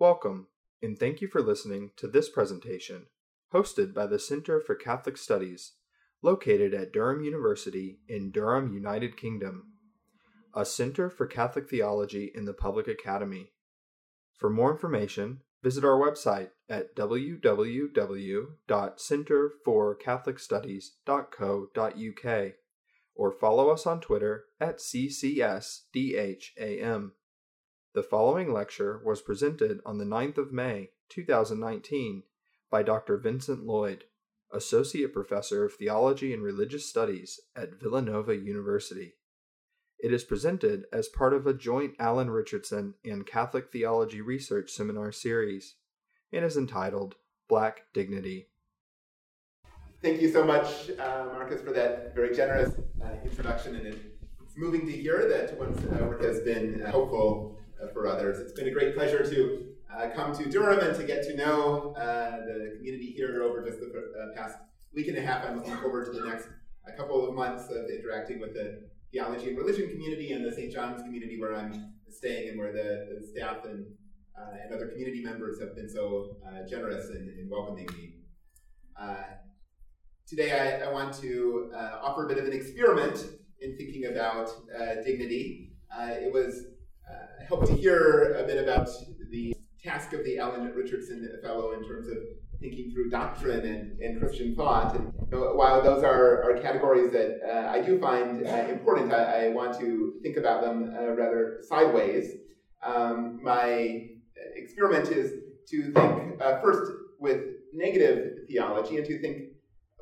Welcome, and thank you for listening to this presentation, hosted by the Center for Catholic Studies, located at Durham University in Durham, United Kingdom, a center for Catholic theology in the Public Academy. For more information, visit our website at www.centerforcatholicstudies.co.uk or follow us on Twitter at CCSDHAM. The following lecture was presented on the 9th of May, 2019, by Dr. Vincent Lloyd, Associate Professor of Theology and Religious Studies at Villanova University. It is presented as part of a joint Alan Richardson and Catholic Theology Research Seminar series and is entitled Black Dignity. Thank you so much, uh, Marcus, for that very generous uh, introduction. And it's moving to hear that one's uh, work has been helpful uh, for others. It's been a great pleasure to uh, come to Durham and to get to know uh, the community here over just the past week and a half. I'm looking forward to the next couple of months of interacting with the theology and religion community and the St. John's community where I'm staying and where the, the staff and, and other community members have been so generous in, in welcoming me. Today, I, I want to uh, offer a bit of an experiment in thinking about uh, dignity. Uh, it was uh, helped to hear a bit about the task of the Alan Richardson Fellow in terms of thinking through doctrine and, and Christian thought. And while those are, are categories that uh, I do find uh, important, I, I, want to think about them rather sideways. Um, my experiment is to think first with negative theology and to think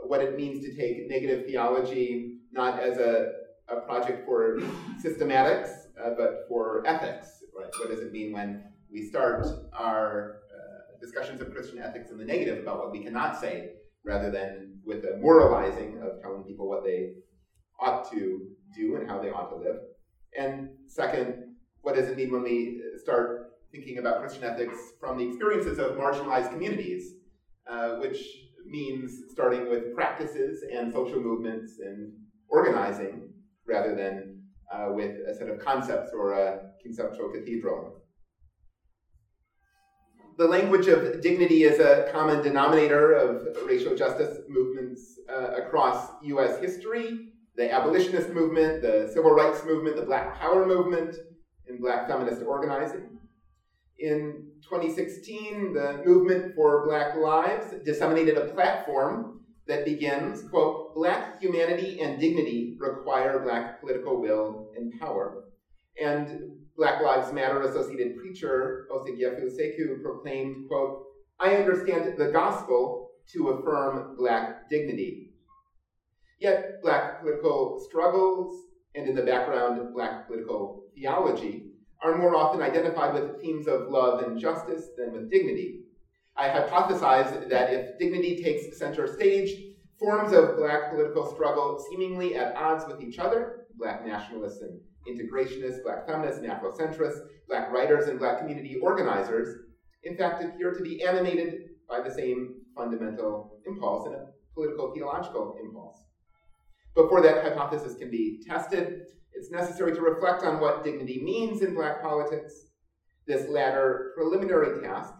what it means to take negative theology not as a, a project for systematics, uh, but for ethics. Right? What does it mean when we start our uh, discussions of Christian ethics in the negative about what we cannot say, rather than with a moralizing of telling people what they ought to do and how they ought to live? And second, what does it mean when we start thinking about Christian ethics from the experiences of marginalized communities, uh, which means starting with practices and social movements and organizing rather than uh, with a set of concepts or a conceptual cathedral. The language of dignity is a common denominator of racial justice movements uh, across US history. The abolitionist movement, the civil rights movement, the black power movement, and black feminist organizing. In 2016, the Movement for Black Lives disseminated a platform that begins, quote, Black humanity and dignity require Black political will and power. And Black Lives Matter associated preacher Osagyefo Sekou proclaimed, quote, I understand the gospel to affirm Black dignity. Yet, Black political struggles and in the background, Black political theology are more often identified with themes of love and justice than with dignity. I hypothesize that if dignity takes center stage, forms of black political struggle seemingly at odds with each other, black nationalists and integrationists, black feminists and Afrocentrists, black writers and black community organizers, in fact appear to be animated by the same fundamental impulse and a political theological impulse. Before that hypothesis can be tested, it's necessary to reflect on what dignity means in black politics. This latter preliminary task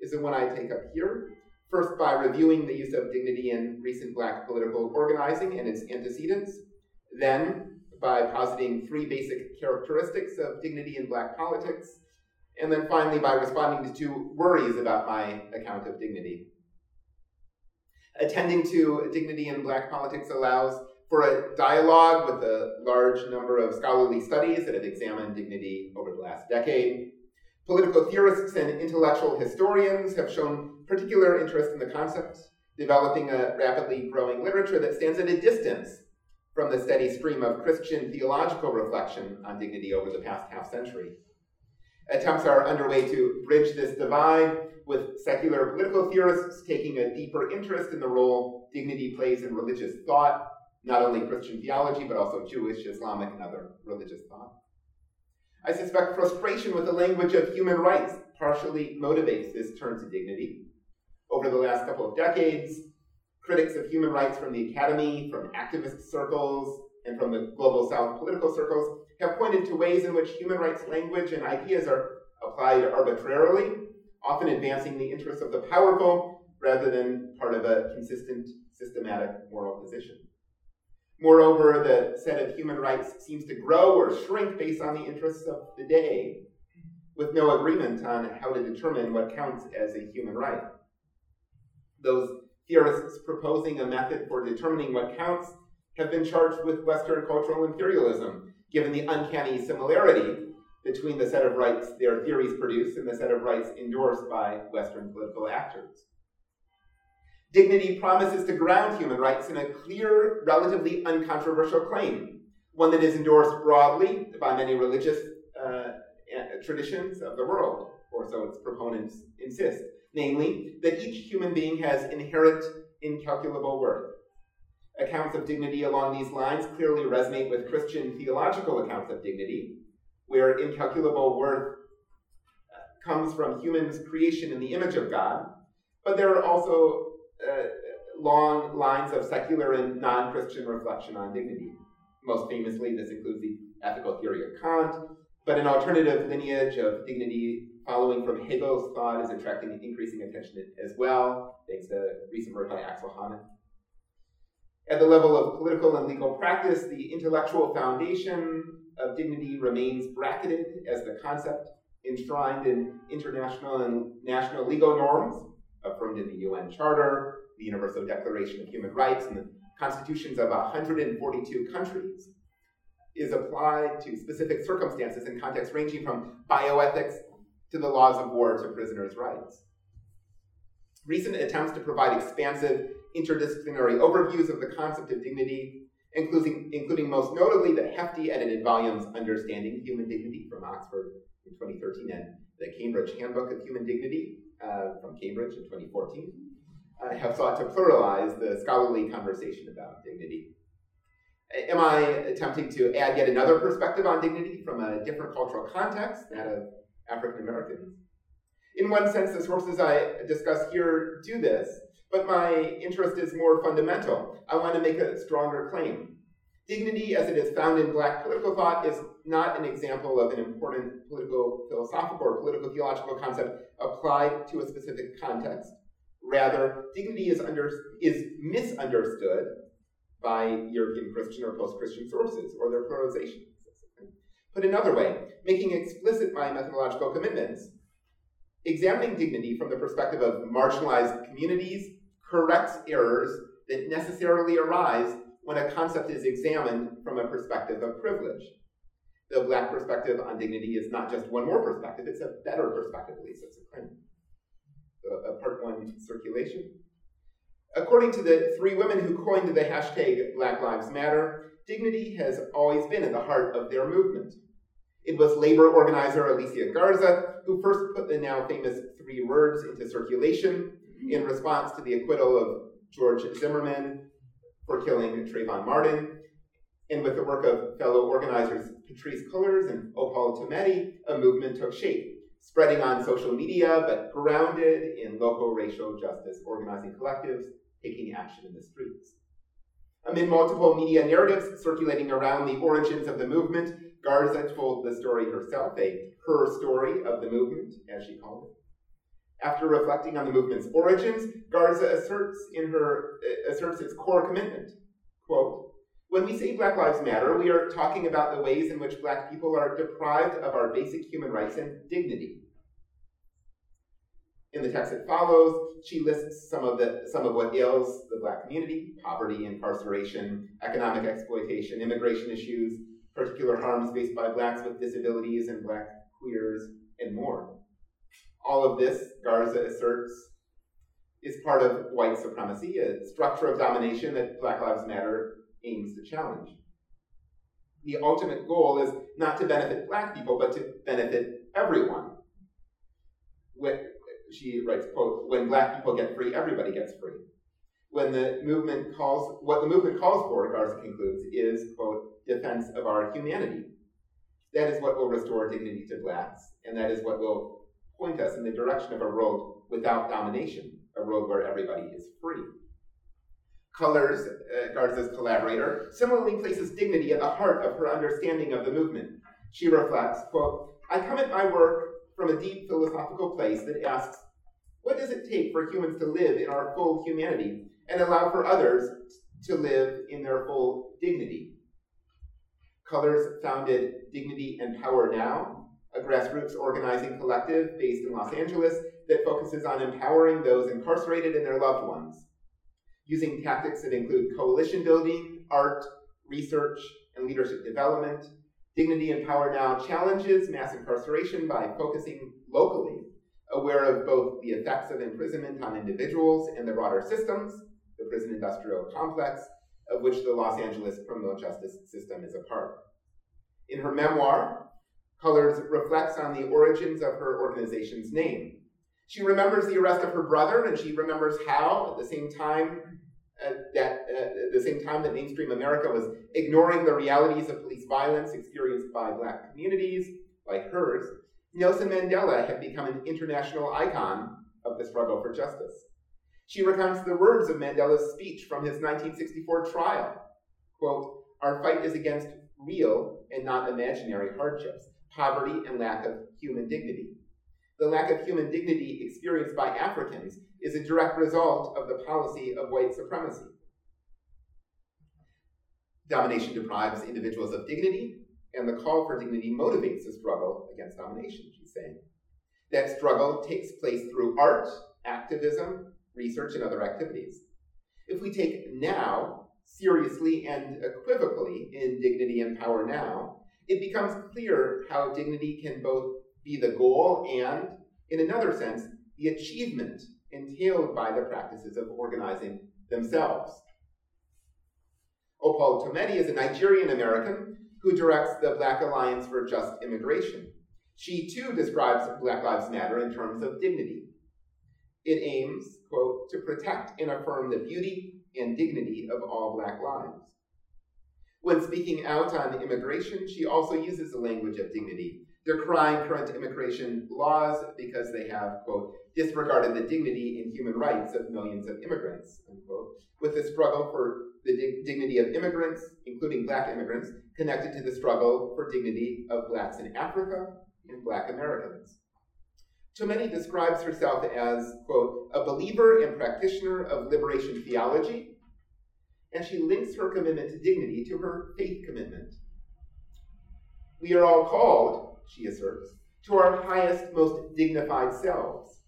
is the one I take up here, first by reviewing the use of dignity in recent black political organizing and its antecedents, then by positing three basic characteristics of dignity in black politics, and then finally by responding to two worries about my account of dignity. Attending to dignity in black politics allows for a dialogue with a large number of scholarly studies that have examined dignity over the last decade. Political theorists and intellectual historians have shown particular interest in the concept, developing a rapidly growing literature that stands at a distance from the steady stream of Christian theological reflection on dignity over the past half century. Attempts are underway to bridge this divide, with secular political theorists taking a deeper interest in the role dignity plays in religious thought not only Christian theology, but also Jewish, Islamic, and other religious thought. I suspect frustration with the language of human rights partially motivates this turn to dignity. Over the last couple of decades, critics of human rights from the academy, from activist circles, and from the global south political circles have pointed to ways in which human rights language and ideas are applied arbitrarily often advancing the interests of the powerful rather than part of a consistent, systematic moral position. Moreover, the set of human rights seems to grow or shrink based on the interests of the day, with no agreement on how to determine what counts as a human right. Those theorists proposing a method for determining what counts have been charged with Western cultural imperialism, given the uncanny similarity between the set of rights their theories produce and the set of rights endorsed by Western political actors. Dignity promises to ground human rights in a clear, relatively uncontroversial claim, one that is endorsed broadly by many religious uh, traditions of the world, or so its proponents insist, namely, that each human being has inherent, incalculable worth. Accounts of dignity along these lines clearly resonate with Christian theological accounts of dignity, where incalculable worth uh, comes from humans' creation in the image of God, but there are also uh, long lines of secular and non Christian reflection on dignity. Most famously, this includes the ethical theory of Kant, but an alternative lineage of dignity following from Hegel's thought is attracting increasing attention as well, thanks to recent work by Axel Honneth. At the level of political and legal practice, the intellectual foundation of dignity remains bracketed as the concept enshrined in international and national legal norms, affirmed in the UN Charter, the Universal Declaration of Human Rights, and the constitutions of 142 countries, is applied to specific circumstances and contexts ranging from bioethics to the laws of war to prisoners' rights. Recent attempts to provide expansive interdisciplinary overviews of the concept of dignity including, including most notably the hefty edited volumes Understanding Human Dignity from Oxford in 2013 and the Cambridge Handbook of Human Dignity uh, from Cambridge in 2014, uh, have sought to pluralize the scholarly conversation about dignity. Am I attempting to add yet another perspective on dignity from a different cultural context, that of African Americans? In one sense, the sources I discuss here do this, but my interest is more fundamental. I want to make a stronger claim. Dignity, as it is found in black political thought, is not an example of an important political, philosophical, or political theological concept applied to a specific context. Rather, dignity is, under, is misunderstood by European Christian or post Christian sources or their pluralization. Put another way, making explicit my methodological commitments, examining dignity from the perspective of marginalized communities corrects errors that necessarily arise when a concept is examined from a perspective of privilege. The black perspective on dignity is not just one more perspective, it's a better perspective, at least it's a. A, a part one circulation. According to the three women who coined the hashtag Black Lives Matter, dignity has always been at the heart of their movement. It was labor organizer Alicia Garza who first put the now famous three words into circulation in response to the acquittal of George Zimmerman for killing Trayvon Martin. And with the work of fellow organizers Patrisse Cullors and Opal Tometi, a movement took shape, spreading on social media but grounded in local racial justice organizing collectives taking action in the streets. Amid multiple media narratives circulating around the origins of the movement, Garza told the story herself, a her story of the movement, as she called it. After reflecting on the movement's origins, Garza asserts in her uh, asserts its core commitment. Quote, when we say Black Lives Matter, we are talking about the ways in which black people are deprived of our basic human rights and dignity. In the text that follows, she lists some of the some of what ails the black community: poverty, incarceration, economic exploitation, immigration issues, particular harms faced by blacks with disabilities and black queers, and more. All of this, Garza asserts, is part of white supremacy, a structure of domination that Black Lives Matter aims to challenge. The ultimate goal is not to benefit black people, but to benefit everyone. When, she writes, quote, when black people get free, everybody gets free. When the movement calls, what the movement calls for, Garza concludes, is, quote, defense of our humanity. That is what will restore dignity to blacks, and that is what will point us in the direction of a road without domination, a road where everybody is free. Cullors, uh, Garza's collaborator, similarly places dignity at the heart of her understanding of the movement. She reflects, quote, I come at my work from a deep philosophical place that asks, what does it take for humans to live in our full humanity and allow for others to live in their full dignity? Cullors founded Dignity and Power Now, a grassroots organizing collective based in Los Angeles that focuses on empowering those incarcerated and their loved ones, using tactics that include coalition building, art, research, and leadership development. Dignity and Power Now challenges mass incarceration by focusing locally, aware of both the effects of imprisonment on individuals and the broader systems, the prison industrial complex, of which the Los Angeles criminal justice system is a part. In her memoir, Cullors reflects on the origins of her organization's name. She remembers the arrest of her brother, and she remembers how, at the same time uh, that uh, at the same time that mainstream America was ignoring the realities of police violence experienced by black communities like hers, Nelson Mandela had become an international icon of the struggle for justice. She recounts the words of Mandela's speech from his 1964 trial. Quote, Our fight is against real and not imaginary hardships, poverty and lack of human dignity. The lack of human dignity experienced by Africans is a direct result of the policy of white supremacy. Domination deprives individuals of dignity, and the call for dignity motivates the struggle against domination, she's saying. That struggle takes place through art, activism, research, and other activities. If we take now seriously and equivocally in Dignity and Power Now, it becomes clear how dignity can both be the goal and, in another sense, the achievement entailed by the practices of organizing themselves. Opal Tometi is a Nigerian American who directs the Black Alliance for Just Immigration. She too describes Black Lives Matter in terms of dignity. It aims, quote, to protect and affirm the beauty and dignity of all Black lives. When speaking out on immigration, she also uses the language of dignity, decrying current immigration laws because they have, quote, disregarded the dignity and human rights of millions of immigrants, unquote, with the struggle for the dig- dignity of immigrants, including black immigrants, connected to the struggle for dignity of blacks in Africa and black Americans. Tometi describes herself as, quote, a believer and practitioner of liberation theology, and she links her commitment to dignity to her faith commitment. We are all called, she asserts, to our highest, most dignified selves.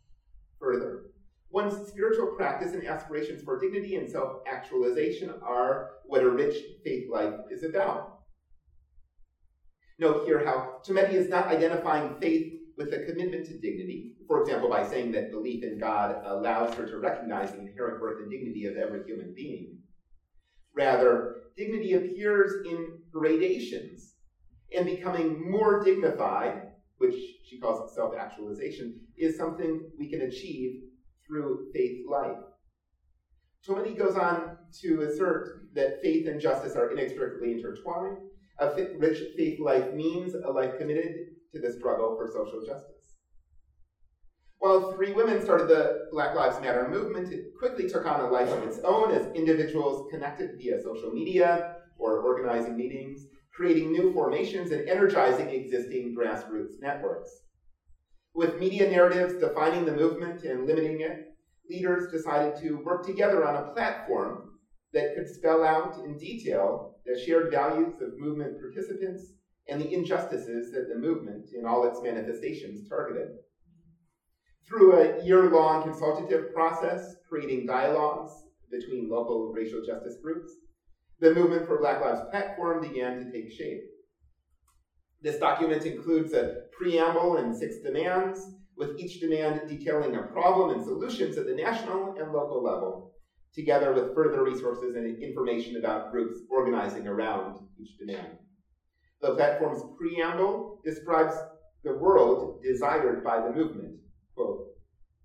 Further, one's spiritual practice and aspirations for dignity and self actualization are what a rich faith life is about. Note here how Tometi is not identifying faith with a commitment to dignity, for example, by saying that belief in God allows her to recognize the inherent worth and dignity of every human being. Rather, dignity appears in gradations, and becoming more dignified, which she calls self actualization, is something we can achieve through faith life. Tometi goes on to assert that faith and justice are inextricably intertwined. A rich faith life means a life committed to the struggle for social justice. While three women started the Black Lives Matter movement, it quickly took on a life of its own as individuals connected via social media or organizing meetings, creating new formations and energizing existing grassroots networks. With media narratives defining the movement and limiting it, leaders decided to work together on a platform that could spell out in detail the shared values of movement participants and the injustices that the movement, in all its manifestations, targeted. Through a year long consultative process, creating dialogues between local racial justice groups, the Movement for Black Lives platform began to take shape. This document includes a preamble and six demands, with each demand detailing a problem and solutions at the national and local level, together with further resources and information about groups organizing around each demand. The platform's preamble describes the world desired by the movement, quote,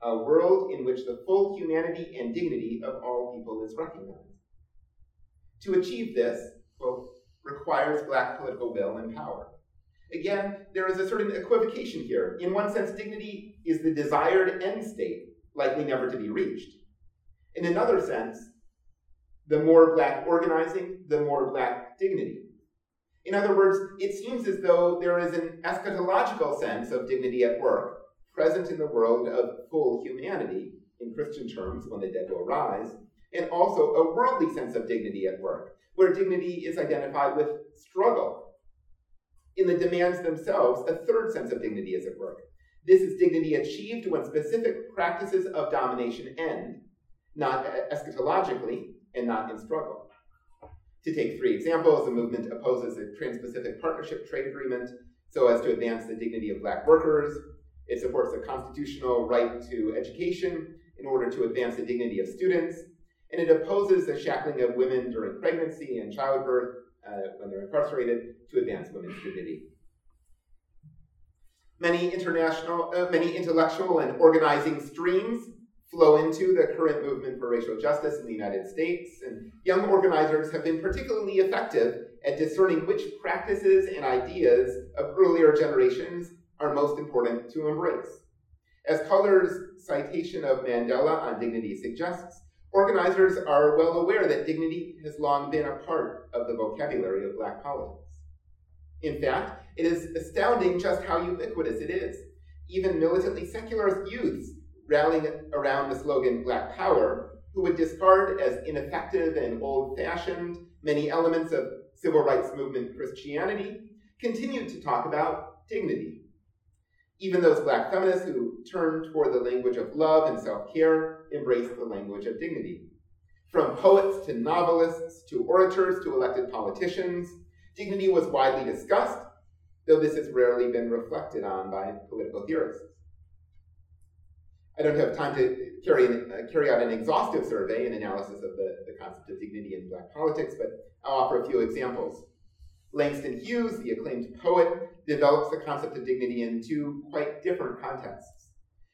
a world in which the full humanity and dignity of all people is recognized. To achieve this, quote, requires black political will and power. Again, there is a certain equivocation here. In one sense, dignity is the desired end state, likely never to be reached. In another sense, the more black organizing, the more black dignity. In other words, it seems as though there is an eschatological sense of dignity at work present in the world of full humanity, in Christian terms, when the dead will rise, and also a worldly sense of dignity at work, where dignity is identified with struggle. In the demands themselves, a third sense of dignity is at work. This is dignity achieved when specific practices of domination end, not eschatologically and not in struggle. To take three examples, the movement opposes the Trans Pacific Partnership Trade Agreement so as to advance the dignity of black workers. It supports a constitutional right to education in order to advance the dignity of students. And it opposes the shackling of women during pregnancy and childbirth uh, when they're incarcerated to advance women's dignity. Many international, uh, many intellectual and organizing streams flow into the current movement for racial justice in the United States, and young organizers have been particularly effective at discerning which practices and ideas of earlier generations are most important to embrace. As Cullors' citation of Mandela on dignity suggests, organizers are well aware that dignity has long been a part of the vocabulary of Black politics. In fact, it is astounding just how ubiquitous it is. Even militantly secular youths rallying around the slogan Black Power, who would discard as ineffective and old fashioned many elements of civil rights movement Christianity, continued to talk about dignity. Even those black feminists who turned toward the language of love and self care embraced the language of dignity. From poets to novelists to orators to elected politicians, dignity was widely discussed, though this has rarely been reflected on by political theorists. I don't have time to carry, uh, carry out an exhaustive survey and analysis of the, the concept of dignity in black politics, but I'll offer a few examples. Langston Hughes, the acclaimed poet, develops the concept of dignity in two quite different contexts.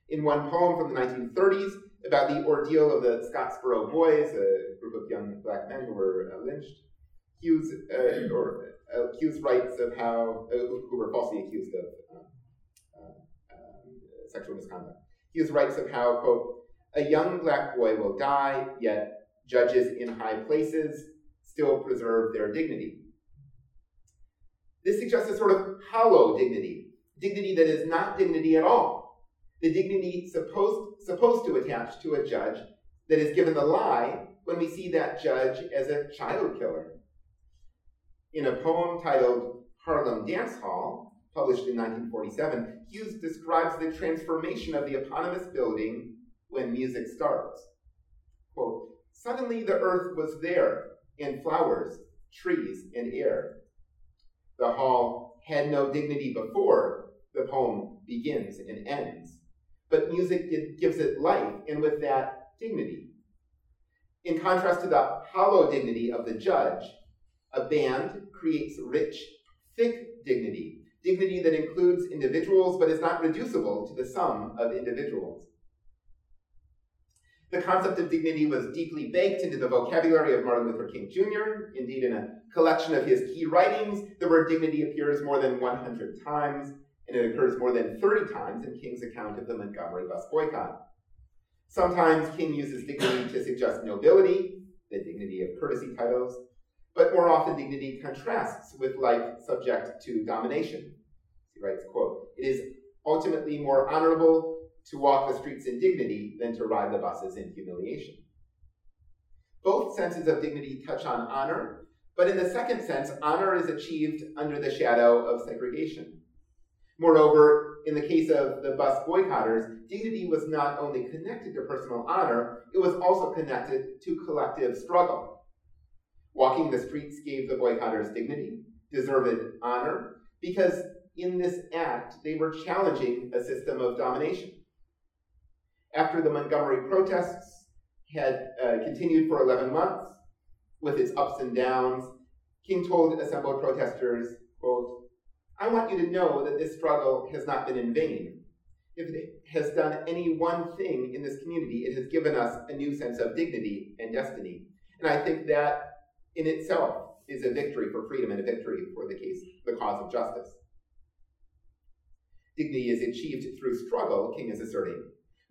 In one poem from the 1930s about the ordeal of the Scottsboro Boys, a group of young black men who were uh, lynched, Hughes, uh, or, uh, Hughes writes of how, uh, who were falsely accused of um, uh, um, sexual misconduct. Hughes writes of how, quote, a young black boy will die, yet judges in high places still preserve their dignity. This suggests a sort of hollow dignity, dignity that is not dignity at all. The dignity supposed, supposed to attach to a judge that is given the lie when we see that judge as a child killer. In a poem titled Harlem Dance Hall, published in 1947, Hughes describes the transformation of the eponymous building when music starts. Quote, Suddenly the earth was there, and flowers, trees, and air. The hall had no dignity before the poem begins and ends, but music gives it life, and with that, dignity. In contrast to the hollow dignity of the judge, a band creates rich, thick dignity dignity that includes individuals but is not reducible to the sum of individuals. The concept of dignity was deeply baked into the vocabulary of Martin Luther King Jr. Indeed, in a collection of his key writings, the word dignity appears more than 100 times, and it occurs more than 30 times in King's account of the Montgomery bus boycott. Sometimes King uses dignity to suggest nobility, the dignity of courtesy titles, but more often dignity contrasts with life subject to domination. He writes, quote, It is ultimately more honorable to walk the streets in dignity than to ride the buses in humiliation. Both senses of dignity touch on honor, but in the second sense, honor is achieved under the shadow of segregation. Moreover, in the case of the bus boycotters, dignity was not only connected to personal honor, it was also connected to collective struggle. Walking the streets gave the boycotters dignity, deserved honor, because in this act they were challenging a system of domination. After the Montgomery protests had uh, continued for 11 months, with its ups and downs, King told assembled protesters, quote, I want you to know that this struggle has not been in vain. If it has done any one thing in this community, it has given us a new sense of dignity and destiny. And I think that in itself is a victory for freedom and a victory for the case, the cause of justice. Dignity is achieved through struggle, King is asserting,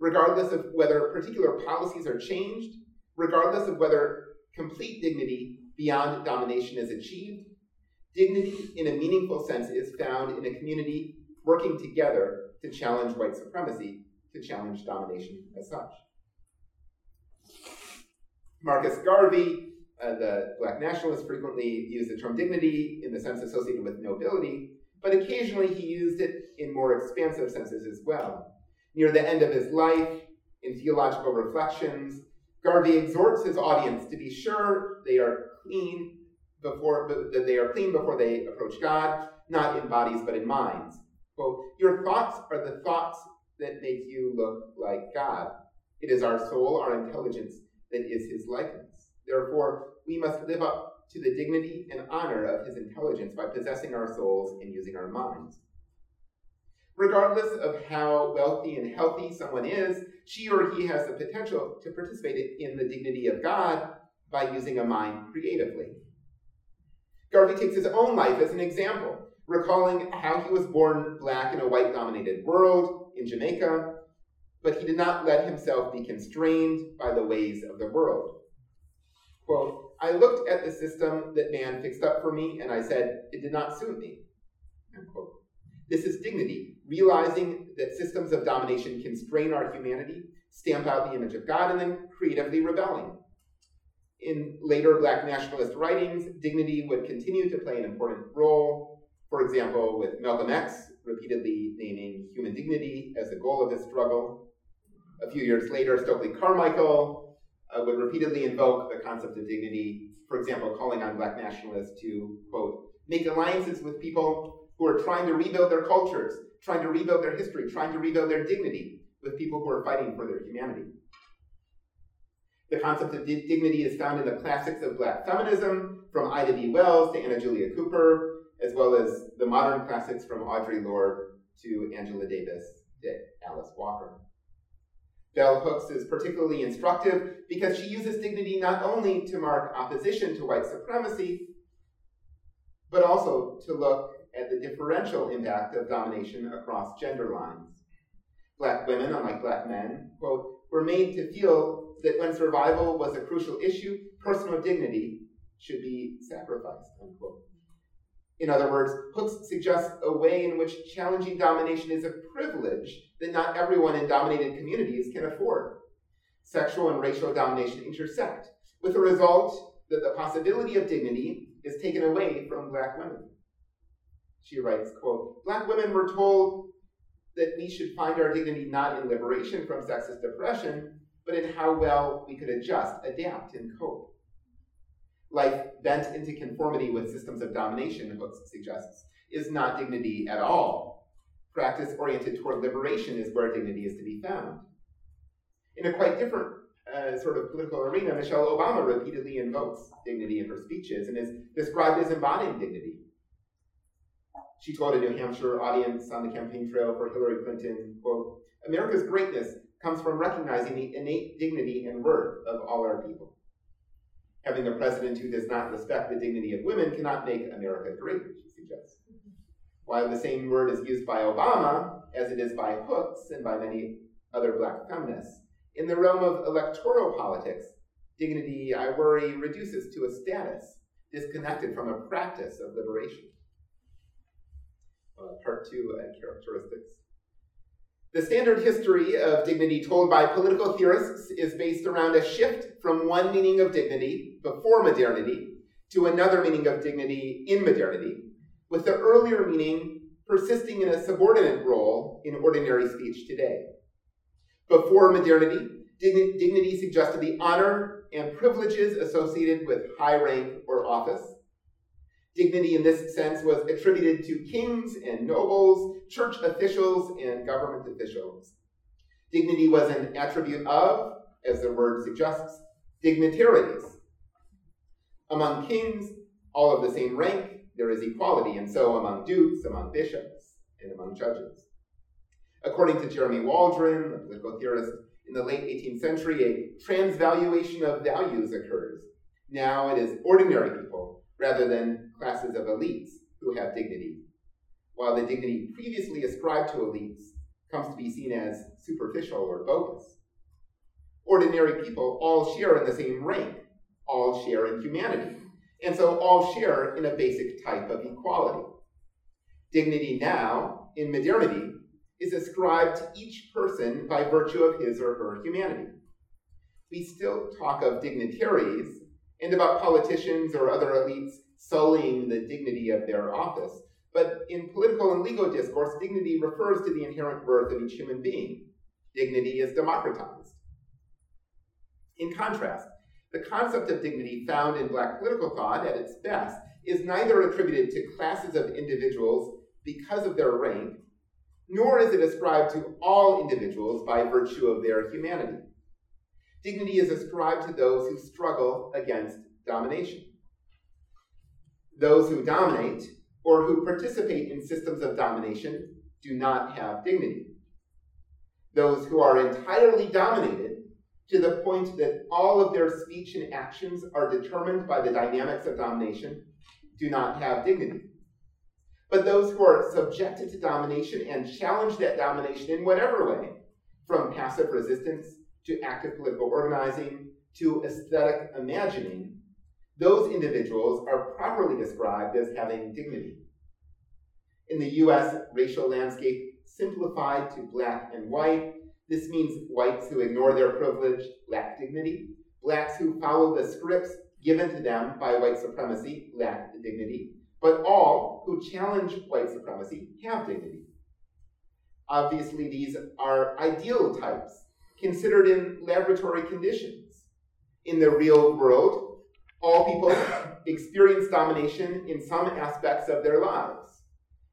regardless of whether particular policies are changed, regardless of whether complete dignity beyond domination is achieved. Dignity, in a meaningful sense, is found in a community working together to challenge white supremacy, to challenge domination as such. Marcus Garvey, uh, the black nationalist, frequently used the term dignity in the sense associated with nobility, but occasionally he used it in more expansive senses as well. Near the end of his life, in theological reflections, Garvey exhorts his audience to be sure they are clean before that they are clean before they approach God, not in bodies but in minds. Quote, Your thoughts are the thoughts that make you look like God. It is our soul, our intelligence, that is his likeness. Therefore, we must live up to the dignity and honor of his intelligence by possessing our souls and using our minds. Regardless of how wealthy and healthy someone is, she or he has the potential to participate in the dignity of God by using a mind creatively. Garvey takes his own life as an example, recalling how he was born black in a white dominated world in Jamaica, but he did not let himself be constrained by the ways of the world. Quote, I looked at the system that man fixed up for me and I said, it did not suit me. Unquote. This is dignity, realizing that systems of domination constrain our humanity, stamp out the image of God, and then creatively rebelling. In later black nationalist writings, dignity would continue to play an important role. For example, with Malcolm X repeatedly naming human dignity as the goal of his struggle. A few years later, Stokely Carmichael uh, would repeatedly invoke the concept of dignity, for example, calling on black nationalists to, quote, make alliances with people who are trying to rebuild their cultures, trying to rebuild their history, trying to rebuild their dignity with people who are fighting for their humanity. The concept of dignity is found in the classics of black feminism, from Ida B. Wells to Anna Julia Cooper, as well as the modern classics from Audre Lorde to Angela Davis to Alice Walker. Bell Hooks is particularly instructive because she uses dignity not only to mark opposition to white supremacy, but also to look at the differential impact of domination across gender lines. Black women, unlike black men, quote, were made to feel that when survival was a crucial issue, personal dignity should be sacrificed, unquote. In other words, Hooks suggests a way in which challenging domination is a privilege that not everyone in dominated communities can afford. Sexual and racial domination intersect, with the result that the possibility of dignity is taken away from black women. She writes, quote, Black women were told that we should find our dignity not in liberation from sexist oppression, but in how well we could adjust, adapt, and cope. Life bent into conformity with systems of domination, Hooks suggests, is not dignity at all. Practice oriented toward liberation is where dignity is to be found. In a quite different uh, sort of political arena, Michelle Obama repeatedly invokes dignity in her speeches and is described as embodying dignity. She told a New Hampshire audience on the campaign trail for Hillary Clinton, quote, America's greatness comes from recognizing the innate dignity and worth of all our people. Having a president who does not respect the dignity of women cannot make America great, she suggests. While the same word is used by Obama, as it is by Hooks and by many other black feminists, in the realm of electoral politics, dignity, I worry, reduces to a status disconnected from a practice of liberation uh, part two and characteristics. The standard history of dignity told by political theorists is based around a shift from one meaning of dignity before modernity to another meaning of dignity in modernity, with the earlier meaning persisting in a subordinate role in ordinary speech today. Before modernity, dignity suggested the honor and privileges associated with high rank or office. Dignity in this sense was attributed to kings and nobles, church officials, and government officials. Dignity was an attribute of, as the word suggests, dignitaries. Among kings, all of the same rank, there is equality, and so among dukes, among bishops, and among judges. According to Jeremy Waldron, a political theorist, in the late 18th century, a transvaluation of values occurs. Now it is ordinary people rather than classes of elites who have dignity, while the dignity previously ascribed to elites comes to be seen as superficial or bogus. Ordinary people all share in the same rank, all share in humanity, and so all share in a basic type of equality. Dignity now, in modernity, is ascribed to each person by virtue of his or her humanity. We still talk of dignitaries and about politicians or other elites sullying the dignity of their office. But in political and legal discourse, dignity refers to the inherent worth of each human being. Dignity is democratized. In contrast, the concept of dignity found in Black political thought at its best is neither attributed to classes of individuals because of their rank, nor is it ascribed to all individuals by virtue of their humanity. Dignity is ascribed to those who struggle against domination. Those who dominate or who participate in systems of domination do not have dignity. Those who are entirely dominated to the point that all of their speech and actions are determined by the dynamics of domination do not have dignity. But those who are subjected to domination and challenge that domination in whatever way, from passive resistance to active political organizing to aesthetic imagining, those individuals are properly described as having dignity. In the US racial landscape, simplified to black and white, this means whites who ignore their privilege lack dignity, blacks who follow the scripts given to them by white supremacy lack dignity, but all who challenge white supremacy have dignity. Obviously, these are ideal types considered in laboratory conditions. In the real world, all people experience domination in some aspects of their lives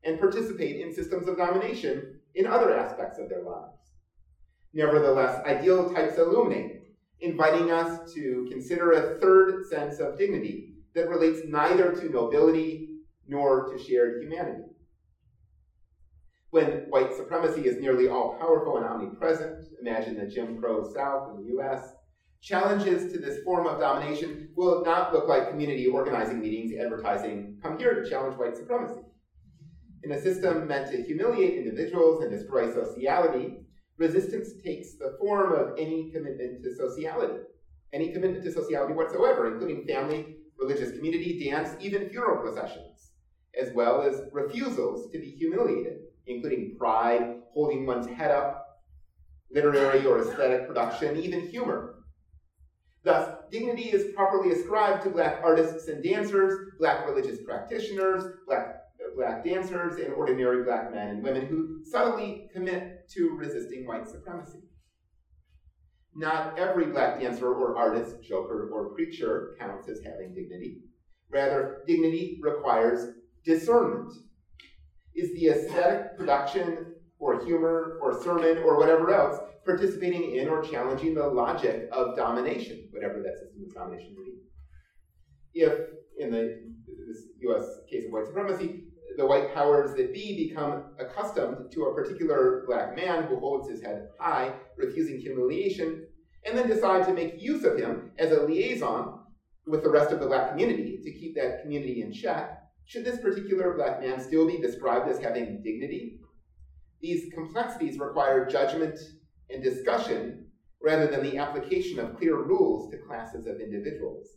and participate in systems of domination in other aspects of their lives. Nevertheless, ideal types illuminate, inviting us to consider a third sense of dignity that relates neither to nobility nor to shared humanity. When white supremacy is nearly all powerful and omnipresent, imagine the Jim Crow South in the US, challenges to this form of domination will not look like community organizing meetings advertising, come here to challenge white supremacy. In a system meant to humiliate individuals and destroy sociality, resistance takes the form of any commitment to sociality, any commitment to sociality whatsoever, including family, religious community, dance, even funeral processions, as well as refusals to be humiliated, including pride, holding one's head up, literary or aesthetic production, even humor. Thus, dignity is properly ascribed to black artists and dancers, black religious practitioners, black black dancers and ordinary black men and women who subtly commit to resisting white supremacy. Not every black dancer or artist, joker, or preacher counts as having dignity. Rather, dignity requires discernment. Is the aesthetic production or humor or sermon or whatever else participating in or challenging the logic of domination, whatever that system of domination may be? If, in the US case of white supremacy, the white powers that be become accustomed to a particular black man who holds his head high, refusing humiliation, and then decide to make use of him as a liaison with the rest of the black community to keep that community in check. Should this particular black man still be described as having dignity? These complexities require judgment and discussion rather than the application of clear rules to classes of individuals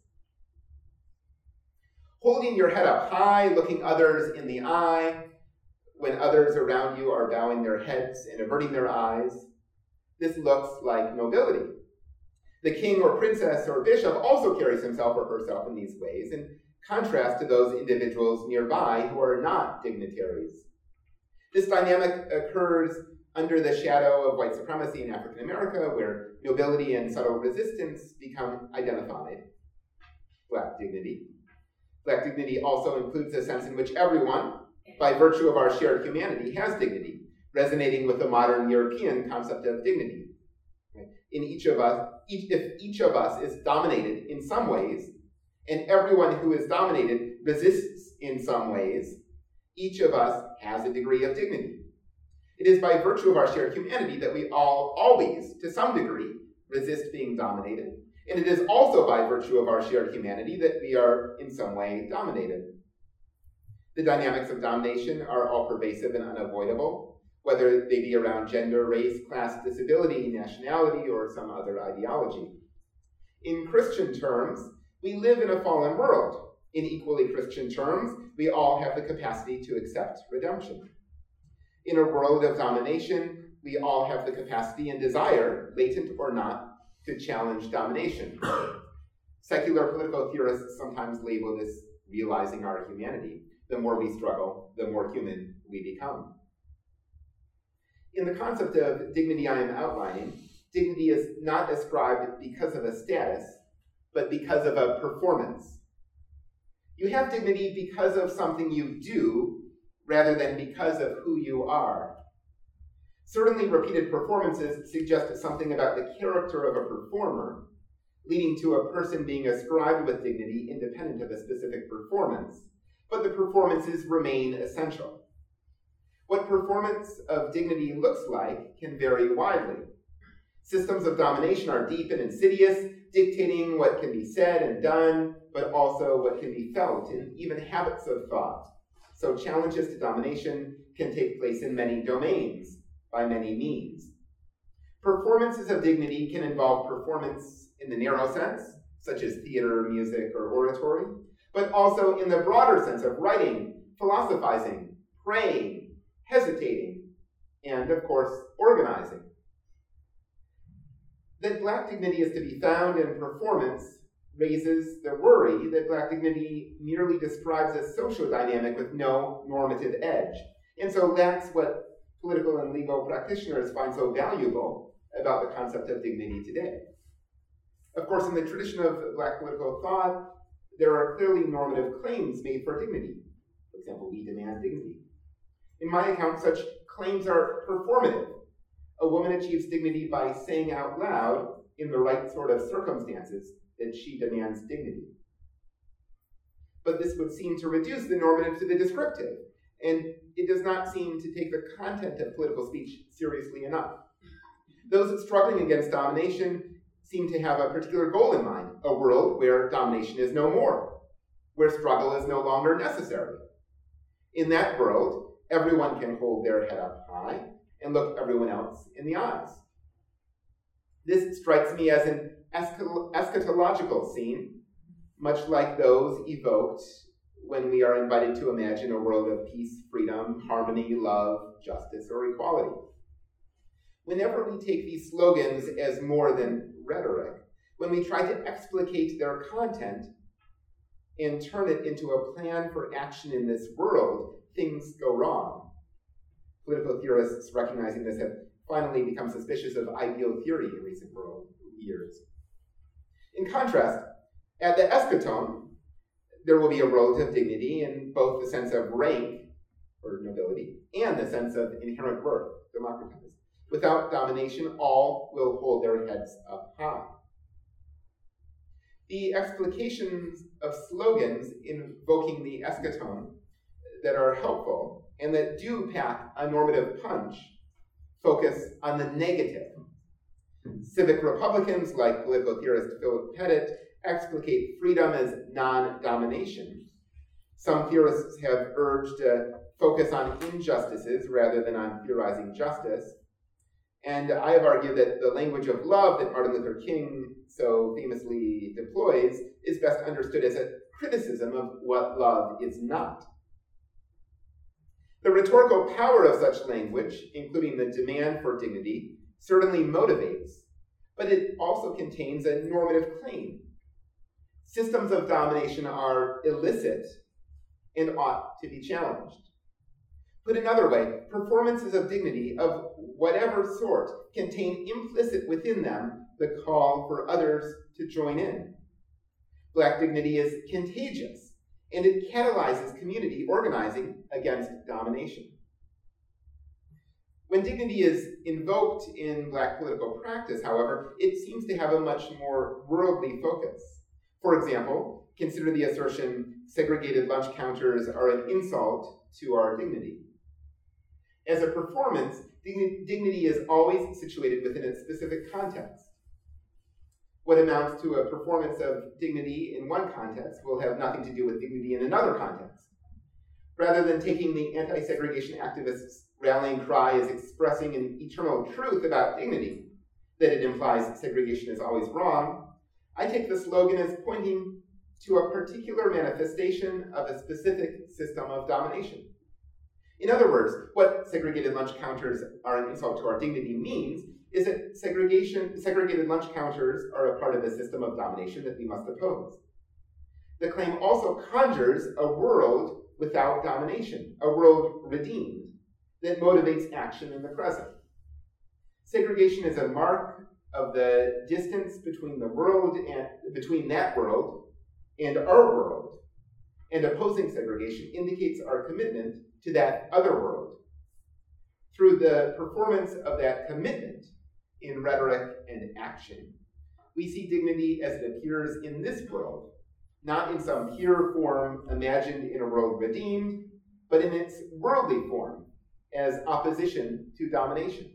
holding your head up high, looking others in the eye when others around you are bowing their heads and averting their eyes. This looks like nobility. The king or princess or bishop also carries himself or herself in these ways, in contrast to those individuals nearby who are not dignitaries. This dynamic occurs under the shadow of white supremacy in African America, where nobility and subtle resistance become identified. Black dignity. Black dignity also includes a sense in which everyone, by virtue of our shared humanity, has dignity, resonating with the modern European concept of dignity. In each of us, each, if each of us is dominated in some ways, and everyone who is dominated resists in some ways, each of us has a degree of dignity. It is by virtue of our shared humanity that we all always, to some degree, resist being dominated and it is also by virtue of our shared humanity that we are in some way dominated. The dynamics of domination are all pervasive and unavoidable, whether they be around gender, race, class, disability, nationality, or some other ideology. In Christian terms, we live in a fallen world. In equally Christian terms, we all have the capacity to accept redemption. In a world of domination, we all have the capacity and desire, latent or not, to challenge domination. Secular political theorists sometimes label this realizing our humanity. The more we struggle, the more human we become. In the concept of dignity I am outlining, dignity is not ascribed because of a status, but because of a performance. You have dignity because of something you do rather than because of who you are. Certainly, repeated performances suggest something about the character of a performer, leading to a person being ascribed with dignity independent of a specific performance, but the performances remain essential. What performance of dignity looks like can vary widely. Systems of domination are deep and insidious, dictating what can be said and done, but also what can be felt and even habits of thought. So challenges to domination can take place in many domains, by many means. Performances of dignity can involve performance in the narrow sense, such as theater, music, or oratory, but also in the broader sense of writing, philosophizing, praying, hesitating, and of course, organizing. That black dignity is to be found in performance raises the worry that black dignity merely describes a social dynamic with no normative edge. And so that's what political and legal practitioners find so valuable about the concept of dignity today. Of course, in the tradition of black political thought, there are clearly normative claims made for dignity. For example, we demand dignity. In my account, such claims are performative. A woman achieves dignity by saying out loud, in the right sort of circumstances, that she demands dignity. But this would seem to reduce the normative to the descriptive, and it does not seem to take the content of political speech seriously enough. Those struggling against domination seem to have a particular goal in mind a world where domination is no more, where struggle is no longer necessary. In that world, everyone can hold their head up high and look everyone else in the eyes. This strikes me as an eschatological scene, much like those evoked when we are invited to imagine a world of peace, freedom, harmony, love, justice, or equality. Whenever we take these slogans as more than rhetoric, when we try to explicate their content and turn it into a plan for action in this world, things go wrong. Political theorists recognizing this have finally become suspicious of ideal theory in recent years. In contrast, at the eschaton, there will be a relative dignity in both the sense of rank or nobility and the sense of inherent worth, democratized. Without domination, all will hold their heads up high. The explications of slogans invoking the eschaton that are helpful and that do pack a normative punch focus on the negative. Civic Republicans, like political theorist Philip Pettit, explicate freedom as non domination. Some theorists have urged a focus on injustices rather than on theorizing justice. And I have argued that the language of love that Martin Luther King so famously deploys is best understood as a criticism of what love is not. The rhetorical power of such language, including the demand for dignity, certainly motivates, but it also contains a normative claim. Systems of domination are illicit and ought to be challenged. Put another way, performances of dignity of whatever sort contain implicit within them the call for others to join in. Black dignity is contagious and it catalyzes community organizing against domination. When dignity is invoked in Black political practice, however, it seems to have a much more worldly focus. For example, consider the assertion segregated lunch counters are an insult to our dignity. As a performance, dignity is always situated within a specific context. What amounts to a performance of dignity in one context will have nothing to do with dignity in another context. Rather than taking the anti segregation activists' rallying cry as expressing an eternal truth about dignity, that it implies segregation is always wrong, I take the slogan as pointing to a particular manifestation of a specific system of domination. In other words, what segregated lunch counters are an insult to our dignity means is that segregation, segregated lunch counters are a part of a system of domination that we must oppose. The claim also conjures a world without domination, a world redeemed, that motivates action in the present. Segregation is a mark of the distance between the world and between that world and our world. And opposing segregation indicates our commitment to that other world. Through the performance of that commitment in rhetoric and action, we see dignity as it appears in this world, not in some pure form imagined in a world redeemed, but in its worldly form as opposition to domination.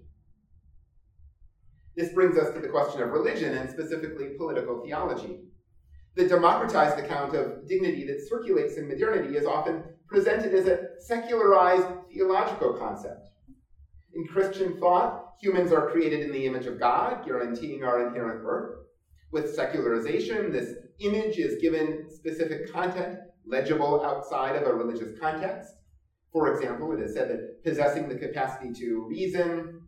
This brings us to the question of religion and specifically political theology. The democratized account of dignity that circulates in modernity is often presented as a secularized theological concept. In Christian thought, humans are created in the image of God, guaranteeing our inherent worth. With secularization, this image is given specific content, legible outside of a religious context. For example, it is said that possessing the capacity to reason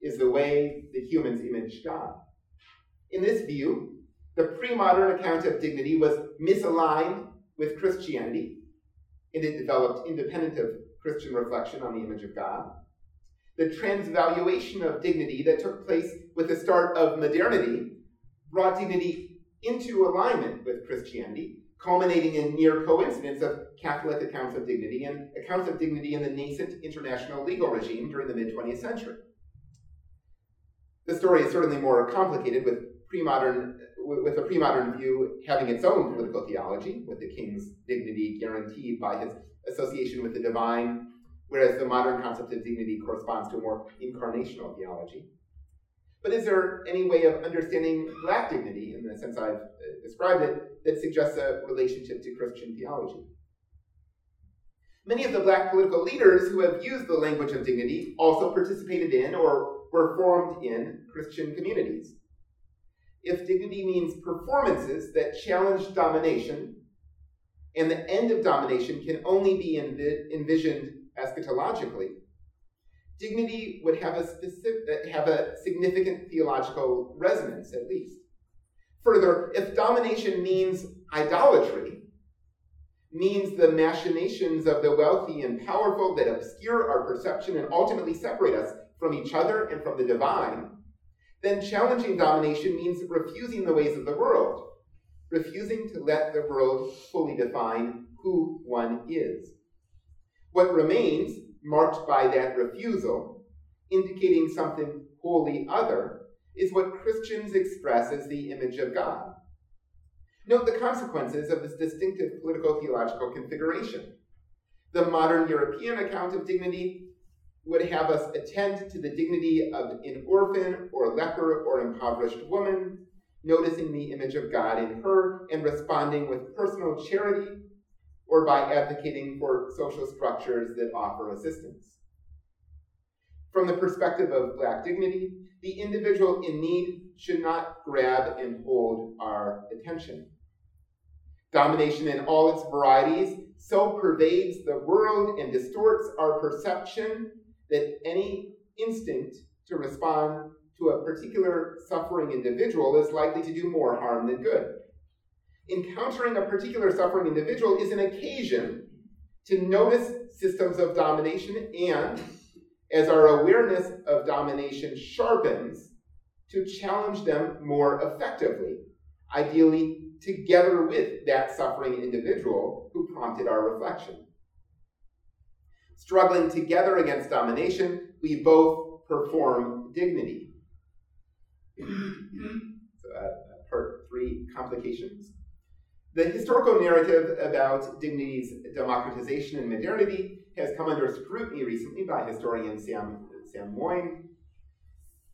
is the way that humans image God. In this view, the pre modern account of dignity was misaligned with Christianity, and it developed independent of Christian reflection on the image of God. The transvaluation of dignity that took place with the start of modernity brought dignity into alignment with Christianity, culminating in near coincidence of Catholic accounts of dignity and accounts of dignity in the nascent international legal regime during the mid 20th century. The story is certainly more complicated with pre-modern with a pre-modern view having its own political theology, with the king's dignity guaranteed by his association with the divine, whereas the modern concept of dignity corresponds to a more incarnational theology. But is there any way of understanding black dignity, in the sense I've uh, described it, that suggests a relationship to Christian theology? Many of the black political leaders who have used the language of dignity also participated in or were formed in Christian communities. If dignity means performances that challenge domination, and the end of domination can only be envi- envisioned eschatologically, dignity would have a, specific, uh, have a significant theological resonance, at least. Further, if domination means idolatry, means the machinations of the wealthy and powerful that obscure our perception and ultimately separate us from each other and from the divine, then challenging domination means refusing the ways of the world, refusing to let the world fully define who one is. What remains, marked by that refusal, indicating something wholly other, is what Christians express as the image of God. Note the consequences of this distinctive political theological configuration. The modern European account of dignity would have us attend to the dignity of an orphan or leper or impoverished woman, noticing the image of God in her and responding with personal charity or by advocating for social structures that offer assistance. From the perspective of Black dignity, the individual in need should not grab and hold our attention. Domination in all its varieties so pervades the world and distorts our perception that any instinct to respond to a particular suffering individual is likely to do more harm than good. Encountering a particular suffering individual is an occasion to notice systems of domination and, as our awareness of domination sharpens, to challenge them more effectively, ideally together with that suffering individual who prompted our reflection. Struggling together against domination, we both perform dignity. so, uh, part three complications. The historical narrative about dignity's democratization and modernity has come under scrutiny recently by historian Sam, Sam Moyn.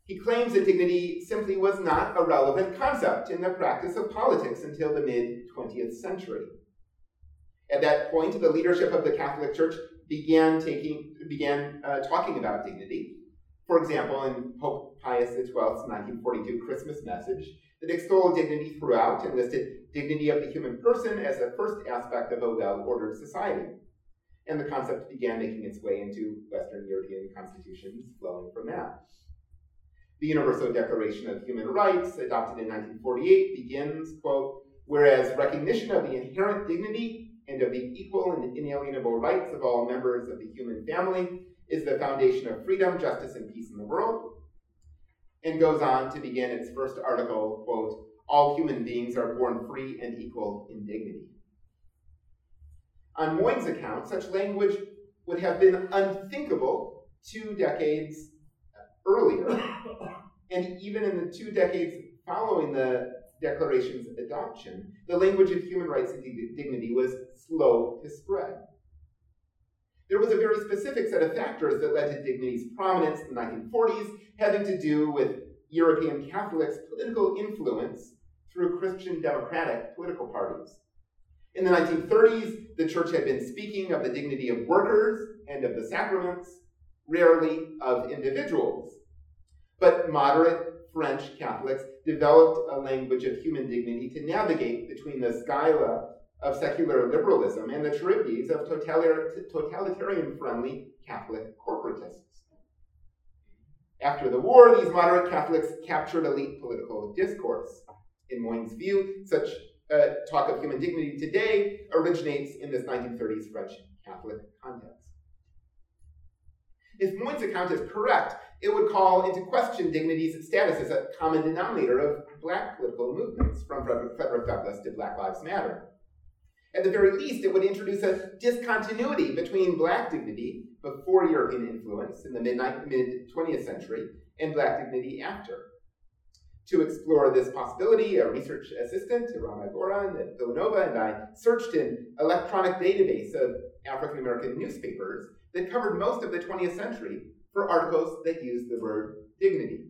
He claims that dignity simply was not a relevant concept in the practice of politics until the mid 20th century. At that point, the leadership of the Catholic Church began taking began uh, talking about dignity. For example, in Pope Pius XII's 1942 Christmas message, that extolled dignity throughout and listed dignity of the human person as the first aspect of a well-ordered society. and the concept began making its way into Western European constitutions flowing from that. The Universal Declaration of Human Rights, adopted in 1948, begins, quote, whereas recognition of the inherent dignity and of the equal and inalienable rights of all members of the human family is the foundation of freedom, justice, and peace in the world, and goes on to begin its first article, quote, all human beings are born free and equal in dignity. On Moyn's account, such language would have been unthinkable two decades earlier, and even in the two decades following the Declaration's adoption, the language of human rights and dignity was slow to spread. There was a very specific set of factors that led to dignity's prominence in the 1940s, having to do with European Catholics' political influence through Christian democratic political parties. In the 1930s, the church had been speaking of the dignity of workers and of the sacraments, rarely of individuals. But moderate French Catholics developed a language of human dignity to navigate between the scylla of secular liberalism and the Charybdis of totalitarian friendly Catholic corporatists. After the war, these moderate Catholics captured elite political discourse. In Moyn's view, such uh, talk of human dignity today originates in this 1930s French Catholic context. If Moyn's account is correct, it would call into question dignity's status as a common denominator of black political movements, from Frederick Douglass to Black Lives Matter. At the very least, it would introduce a discontinuity between black dignity before European influence in the mid 20th century and black dignity after. To explore this possibility, a research assistant, Rama Goran at Villanova, and I searched an electronic database of African American newspapers that covered most of the 20th century for articles that used the word dignity.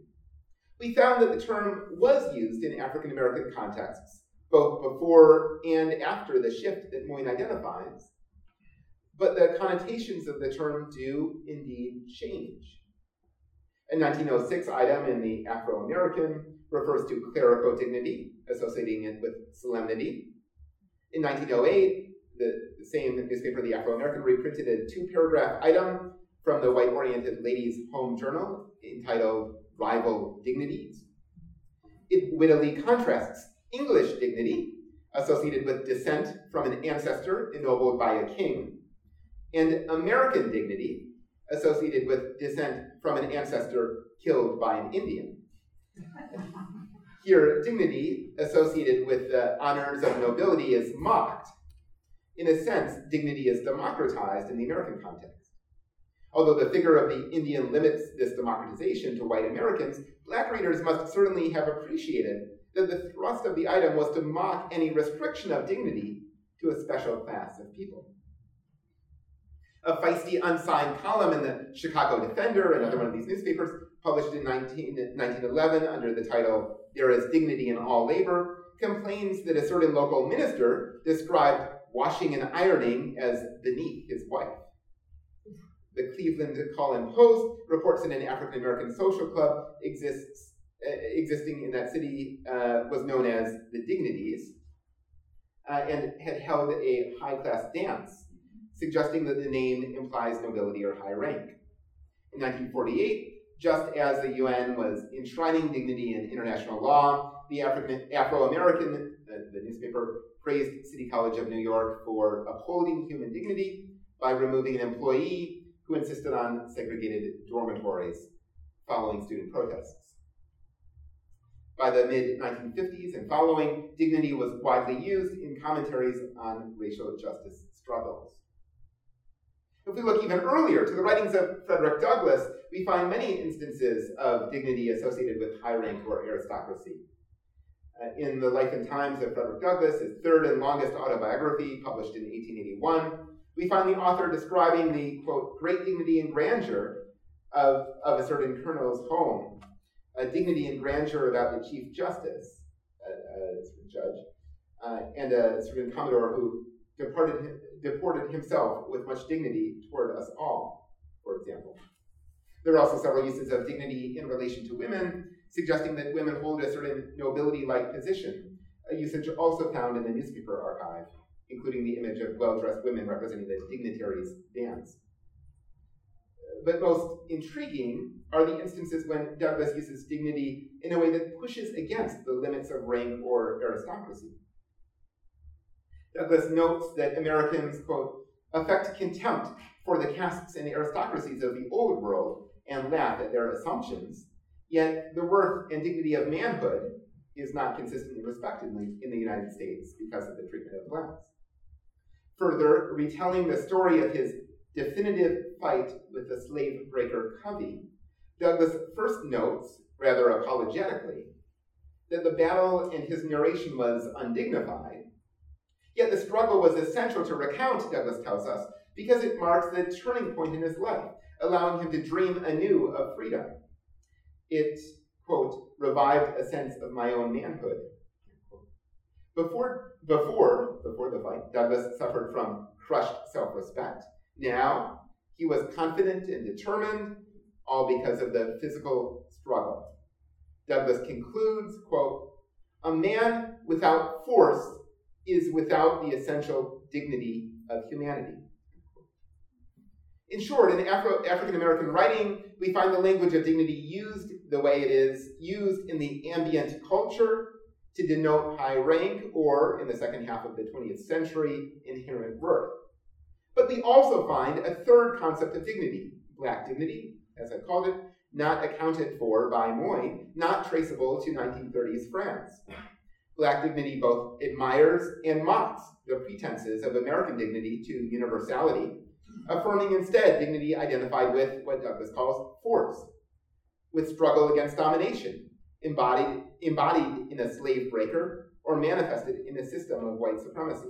We found that the term was used in African American contexts, both before and after the shift that Moyn identifies, but the connotations of the term do indeed change. A 1906 item in the Afro American refers to clerical dignity, associating it with solemnity. In 1908, the, the same newspaper, the Afro American, reprinted a two paragraph item from the white oriented Ladies' Home Journal entitled Rival Dignities. It wittily contrasts English dignity, associated with descent from an ancestor ennobled by a king, and American dignity, associated with descent from an ancestor killed by an Indian. Here, dignity associated with the honors of nobility is mocked. In a sense, dignity is democratized in the American context. Although the figure of the Indian limits this democratization to white Americans, black readers must certainly have appreciated that the thrust of the item was to mock any restriction of dignity to a special class of people. A feisty unsigned column in the Chicago Defender, another one of these newspapers, published in 19, 1911 under the title There is Dignity in All Labor, complains that a certain local minister described washing and ironing as beneath his wife. The Cleveland Call and Post reports that an African American social club exists, existing in that city uh, was known as the Dignities uh, and had held a high class dance, suggesting that the name implies nobility or high rank. In 1948, just as the UN was enshrining dignity in international law, the Afro American, uh, the newspaper, praised City College of New York for upholding human dignity by removing an employee who insisted on segregated dormitories following student protests. By the mid 1950s and following, dignity was widely used in commentaries on racial justice struggles. If we look even earlier to the writings of Frederick Douglass, we find many instances of dignity associated with high rank or aristocracy. Uh, in The Life and Times of Frederick Douglass, his third and longest autobiography, published in 1881, we find the author describing the, quote, great dignity and grandeur of, of a certain colonel's home, a dignity and grandeur about the Chief Justice, uh, uh, a, a judge, uh, and a certain Commodore who departed, deported himself with much dignity toward us all, for example. There are also several uses of dignity in relation to women, suggesting that women hold a certain nobility like position, a usage also found in the newspaper archive including the image of well dressed women representing the dignitaries' dance. But most intriguing are the instances when Douglass uses dignity in a way that pushes against the limits of rank or aristocracy. Douglass notes that Americans, quote, affect contempt for the castes and aristocracies of the old world and laugh at their assumptions, yet the worth and dignity of manhood is not consistently respected in the United States because of the treatment of blacks. Further, retelling the story of his definitive fight with the slave breaker Covey, Douglass first notes, rather apologetically, that the battle in his narration was undignified. Yet the struggle was essential to recount, Douglass tells us, because it marks the turning point in his life, allowing him to dream anew of freedom. It, quote, revived a sense of my own manhood. Before, before, before the fight, Douglass suffered from crushed self-respect. Now, he was confident and determined, all because of the physical struggle. Douglass concludes, quote, a man without force is without the essential dignity of humanity. In short, in Afro- African American writing, we find the language of dignity used the way it is used in the ambient culture to denote high rank or, in the second half of the 20th century, inherent worth. But we also find a third concept of dignity, black dignity, as I called it, not accounted for by Moyn, not traceable to 1930s France. Black dignity both admires and mocks the pretenses of American dignity to universality affirming instead dignity identified with what Douglass calls force, with struggle against domination, embodied, embodied in a slave breaker or manifested in a system of white supremacy.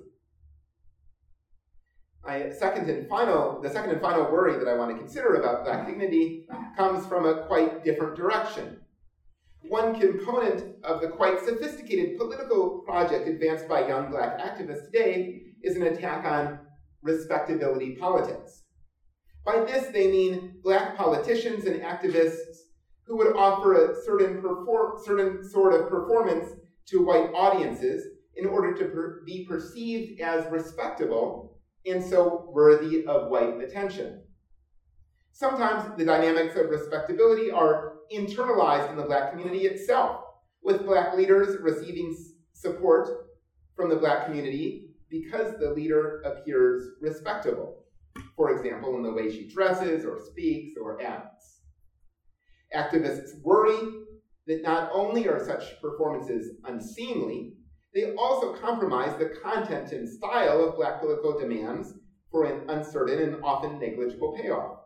My second and final, the second and final worry that I want to consider about black dignity comes from a quite different direction. One component of the quite sophisticated political project advanced by young black activists today is an attack on respectability politics. By this, they mean black politicians and activists who would offer a certain, certain sort of performance to white audiences in order to per- be perceived as respectable and so worthy of white attention. Sometimes the dynamics of respectability are internalized in the black community itself, with black leaders receiving support from the black community because the leader appears respectable, for example, in the way she dresses or speaks or acts. Activists worry that not only are such performances unseemly, they also compromise the content and style of black political demands for an uncertain and often negligible payoff.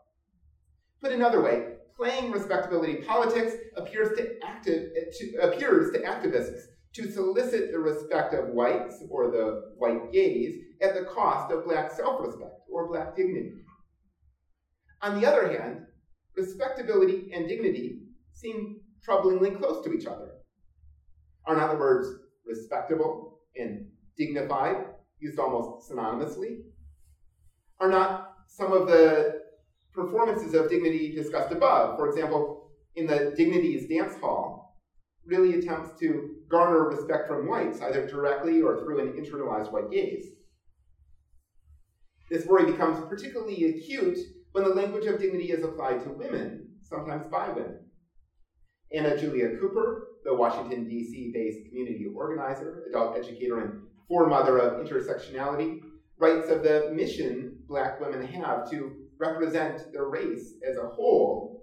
Put another way, playing respectability politics appears to, to, appears to activists to solicit the respect of whites or the white gaze at the cost of black self respect or black dignity. On the other hand, respectability and dignity seem troublingly close to each other. Are not the words respectable and dignified used almost synonymously? Are not some of the performances of dignity discussed above, for example, in the Dignities Dance Hall, really attempts to garner respect from whites, either directly or through an internalized white gaze. This worry becomes particularly acute when the language of dignity is applied to women, sometimes by women. Anna Julia Cooper, the Washington, D.C. based community organizer, adult educator, and foremother of intersectionality, writes of the mission black women have to represent their race as a whole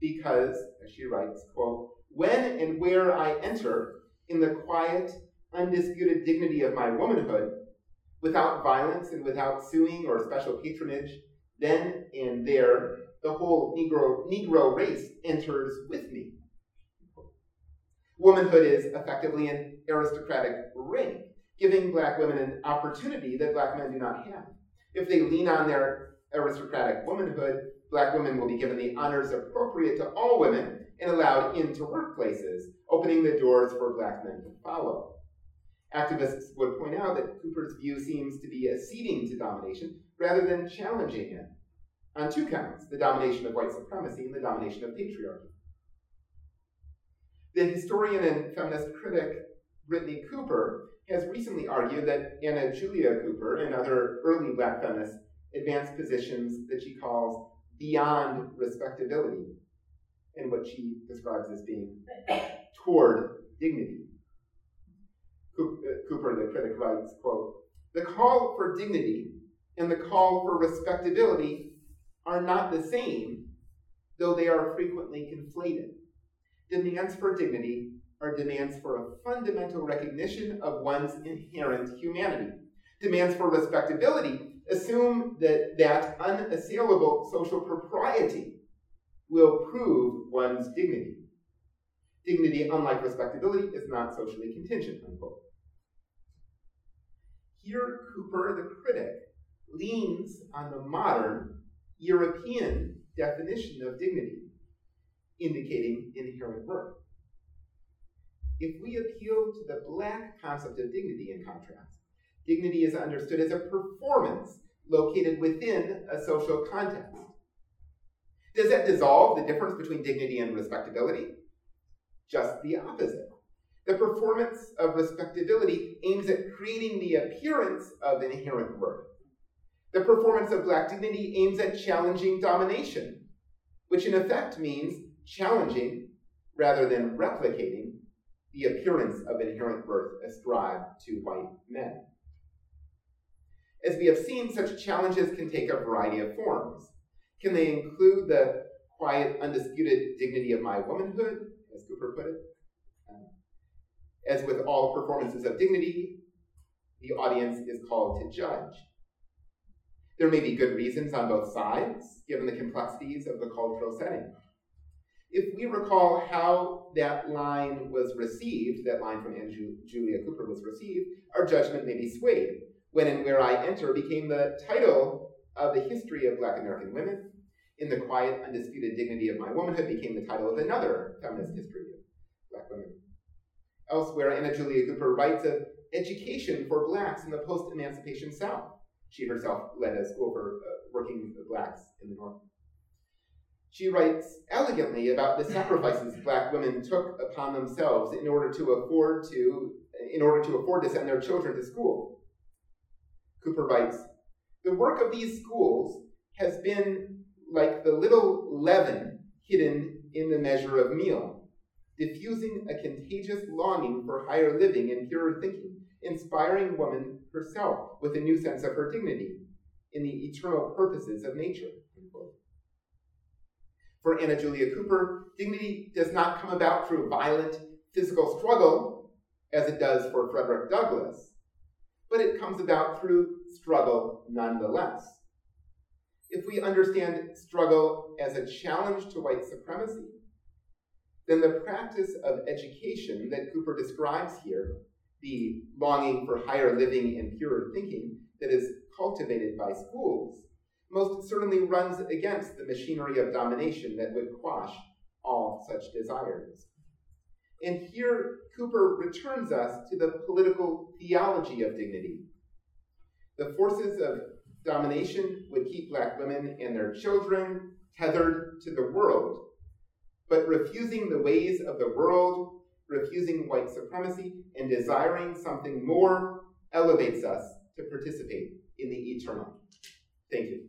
because, as she writes, quote, when and where I enter in the quiet, undisputed dignity of my womanhood, without violence and without suing or special patronage, then and there the whole Negro, Negro race enters with me. Womanhood is effectively an aristocratic ring, giving black women an opportunity that black men do not have. If they lean on their aristocratic womanhood, black women will be given the honors appropriate to all women and allowed into workplaces, opening the doors for black men to follow. Activists would point out that Cooper's view seems to be acceding to domination rather than challenging it on two counts the domination of white supremacy and the domination of patriarchy. The historian and feminist critic Brittney Cooper, has recently argued that Anna Julia Cooper and other early black feminists advanced positions that she calls beyond respectability and what she describes as being toward dignity. Uh, Cooper, the critic, writes, quote, The call for dignity and the call for respectability are not the same, though they are frequently conflated. Demands for dignity are demands for a fundamental recognition of one's inherent humanity. Demands for respectability assume that that unassailable social propriety will prove one's dignity. Dignity, unlike respectability, is not socially contingent, unquote. Here, Cooper, the critic, leans on the modern European definition of dignity, indicating inherent worth. If we appeal to the black concept of dignity, in contrast, dignity is understood as a performance located within a social context. Does that dissolve the difference between dignity and respectability? Just the opposite. The performance of respectability aims at creating the appearance of inherent worth. The performance of black dignity aims at challenging domination, which in effect means challenging rather than replicating the appearance of inherent worth ascribed to white men. As we have seen, such challenges can take a variety of forms. Can they include the quiet, undisputed dignity of my womanhood, as Cooper put it? Um, as with all performances of dignity, the audience is called to judge. There may be good reasons on both sides, given the complexities of the cultural setting. If we recall how that line was received, that line from Anna Julia Cooper was received, our judgment may be swayed. When and Where I Enter became the title of the history of Black American women. In the Quiet, Undisputed Dignity of My Womanhood became the title of another feminist history of Black women. Elsewhere, Anna Julia Cooper writes of education for blacks in the post emancipation South. She herself led a school for uh, working blacks in the North. She writes elegantly about the sacrifices black women took upon themselves in order to afford to in order to afford to send their children to school. Cooper writes, the work of these schools has been like the little leaven hidden in the measure of meal, diffusing a contagious longing for higher living and purer thinking, inspiring woman herself with a new sense of her dignity in the eternal purposes of nature. For Anna Julia Cooper, dignity does not come about through violent physical struggle, as it does for Frederick Douglass, but it comes about through struggle nonetheless. If we understand struggle as a challenge to white supremacy, then the practice of education that Cooper describes here, the longing for higher living and purer thinking that is cultivated by schools, most certainly runs against the machinery of domination that would quash all such desires. And here, Cooper returns us to the political theology of dignity. The forces of domination would keep black women and their children tethered to the world, but refusing the ways of the world, refusing white supremacy, and desiring something more elevates us to participate in the eternal. Thank you.